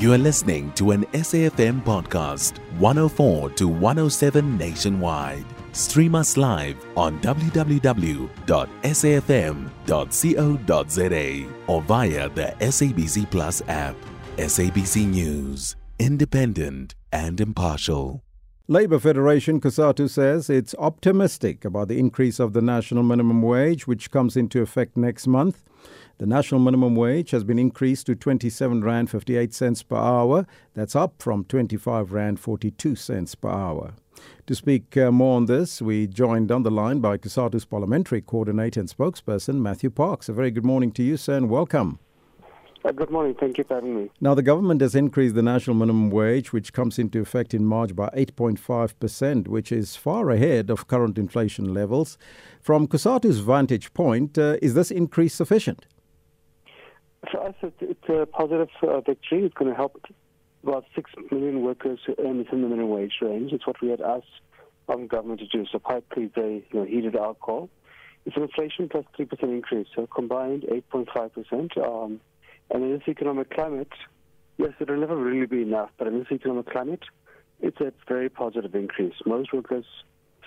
You are listening to an SAFM podcast, 104 to 107 nationwide. Stream us live on www.safm.co.za or via the SABC Plus app. SABC News, independent and impartial. Labour Federation COSATU says it's optimistic about the increase of the national minimum wage, which comes into effect next month. The national minimum wage has been increased to 27 rand 58 cents per hour. That's up from 25 rand 42 cents per hour. To speak uh, more on this, we joined on the line by COSATU's parliamentary coordinator and spokesperson Matthew Parks. A very good morning to you, sir, and welcome. Uh, good morning. Thank you for having me. Now, the government has increased the national minimum wage, which comes into effect in March by 8.5%, which is far ahead of current inflation levels. From COSATU's vantage point, uh, is this increase sufficient? For us, it's a positive uh, victory. It's going to help about 6 million workers earn within the minimum wage range. It's what we had asked of the government to do. So quite pleased they you know, heeded our call. It's an inflation plus 3% increase, so combined 8.5%. Um, and in this economic climate, yes, it'll never really be enough, but in this economic climate, it's a very positive increase. Most workers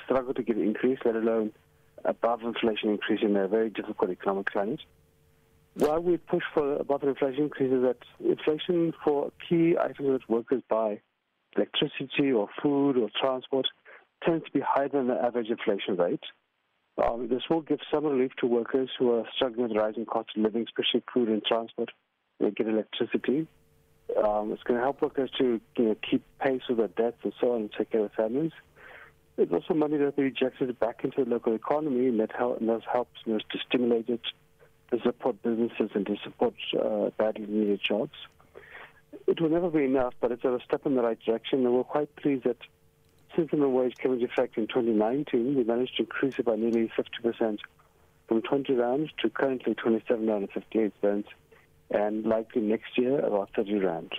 struggle to get an increase, let alone above inflation increase in a very difficult economic climate. Why we push for above inflation increase is that inflation for key items that workers buy, electricity or food or transport, tends to be higher than the average inflation rate. Um, this will give some relief to workers who are struggling with rising costs of living, especially food and transport they get electricity. Um, it's going to help workers to you know, keep pace with their debts and so on and take care of families. It's also money that they injected back into the local economy, and that, help, and that helps you know, to stimulate it, support businesses, and to support uh, badly needed jobs. It will never be enough, but it's a step in the right direction, and we're quite pleased that since the minimum wage came into effect in 2019, we managed to increase it by nearly 50% from 20 rand to currently 27 rand and 58 cents and likely next year about 30 rand.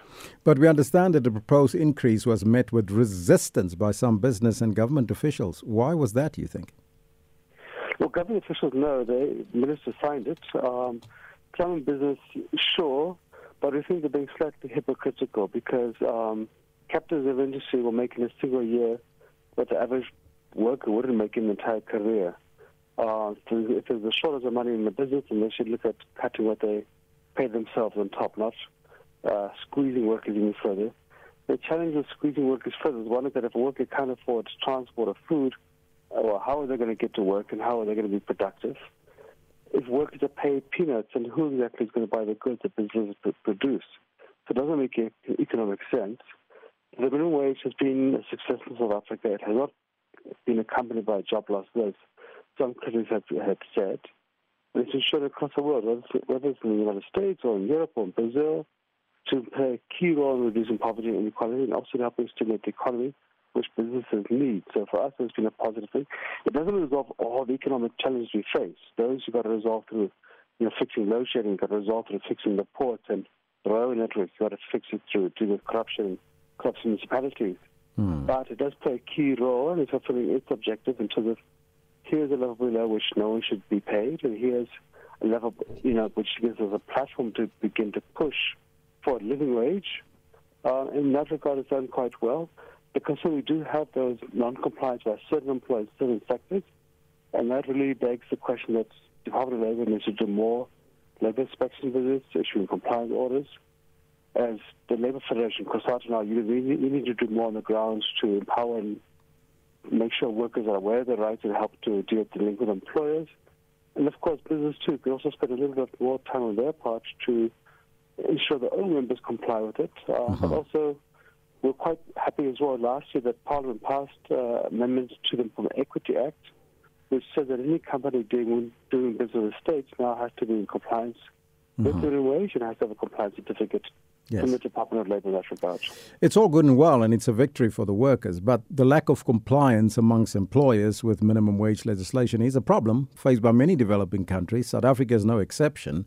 But we understand that the proposed increase was met with resistance by some business and government officials. Why was that, you think? Well, government officials know. The minister signed it. Um, business, sure, but we think they're being slightly hypocritical because um, captains of industry will make in a single year what the average worker wouldn't make in an entire career. Uh, so if there's a shortage of money in the business, then they should look at cutting what they pay themselves on top, not uh, squeezing workers even further. The challenge with squeezing workers further is one is that if a worker can't afford transport or food, Oh, well, how are they going to get to work and how are they going to be productive? If workers are paid peanuts, then who exactly is going to buy the goods that businesses produce? So it doesn't make economic sense. The minimum wage has been a success in South Africa. It has not been accompanied by job loss, as some critics have, have said. And it's ensured across the world, whether it's in the United States or in Europe or in Brazil, to play a key role in reducing poverty and inequality and also helping stimulate the economy, which businesses need. So for us, it's been a positive thing. It doesn't resolve all the economic challenges we face. Those you've got to resolve through you know, fixing load shedding, you've got to resolve through fixing the ports and the rail networks, you've got to fix it through dealing with corruption, corrupt municipalities. Hmm. But it does play a key role it's fulfilling its objective in terms of here's a level below which no one should be paid, and here's a level, you know, which gives us a platform to begin to push for a living wage. Uh, in that regard, it's done quite well because we do have those non-compliance by certain employers, certain sectors, and that really begs the question that Department of Labor needs to do more labor inspection visits, issuing compliance orders. As the Labor Federation, COSATU now, we need to do more on the grounds to empower and make sure workers are aware of their rights and help to deal with delinquent employers. And of course, business too can also spend a little bit more time on their part to ensure their own members comply with it. Uh. But also, we're quite happy as well last year that Parliament passed uh, amendments to the Employment Equity Act, which says that any company doing, doing business in the states now has to be in compliance mm-hmm. with the wage and has to have a compliance certificate yes. from the Department of Labour in that regard. It's all good and well, and it's a victory for the workers, but the lack of compliance amongst employers with minimum wage legislation is a problem faced by many developing countries. South Africa is no exception.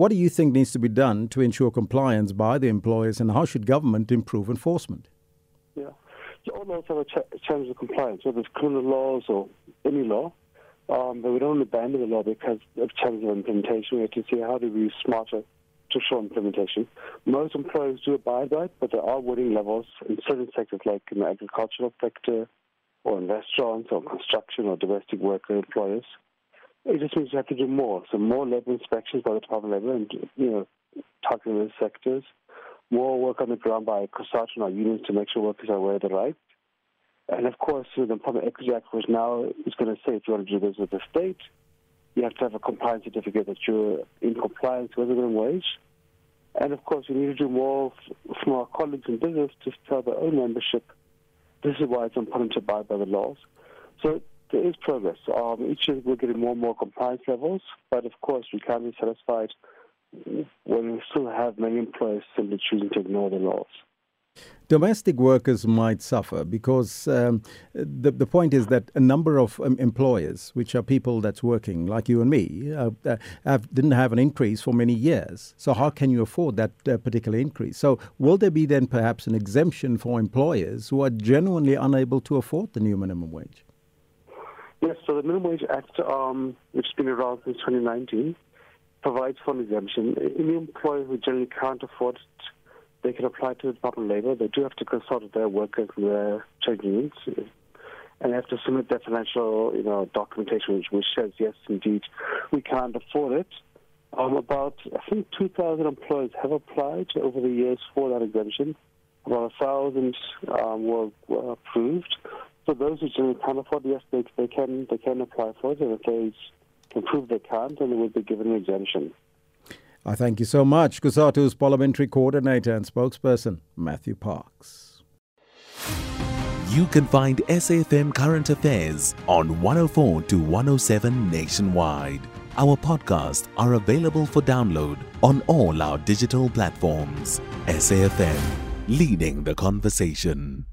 What do you think needs to be done to ensure compliance by the employers, and how should government improve enforcement? Yeah, so all those have a ch- challenge of compliance, whether it's criminal laws or any law. Um, but we don't abandon the law because of challenges of implementation. We have to see how do we smarter to show implementation. Most employers do abide by it, but there are warning levels in certain sectors like in the agricultural sector or in restaurants or construction or domestic worker employers. It just means you have to do more. So more level inspections by the of Labor and, you know, targeting those sectors. More work on the ground by COSATU and our unions to make sure workers are aware of the rights. And of course, the Employment Equity Act, which now is going to say if you want to do this with the state, you have to have a compliance certificate that you're in compliance with the minimum wage. And of course, we need to do more from our colleagues in business to tell their own membership this is why it's important to abide by the laws. So there is progress. Um, each year we're getting more and more compliance levels, but of course we can't be satisfied when we still have many employers simply choosing to ignore the laws. Domestic workers might suffer because um, the, the point is that a number of um, employers, which are people that's working like you and me, uh, uh, have, didn't have an increase for many years. So, how can you afford that uh, particular increase? So, will there be then perhaps an exemption for employers who are genuinely unable to afford the new minimum wage? Yes, so the Minimum Wage Act, um, which has been around since 2019, provides for an exemption. Any employer who generally can't afford it they can apply to the Department of Labor. They do have to consult their workers and their trade unions, and they have to submit their financial, you know, documentation, which, which says yes, indeed, we can't afford it. Um, about I think 2,000 employers have applied over the years for that exemption. About a thousand um, were, were, approved. So those who generally can't afford, yes, they, they can they can apply for it, and if they can prove they can't, then they would be given an exemption. I thank you so much, COSATU's parliamentary coordinator and spokesperson, Matthew Parks. You can find SAFM Current Affairs on 104 to 107 nationwide. Our podcasts are available for download on all our digital platforms. SAFM, leading the conversation.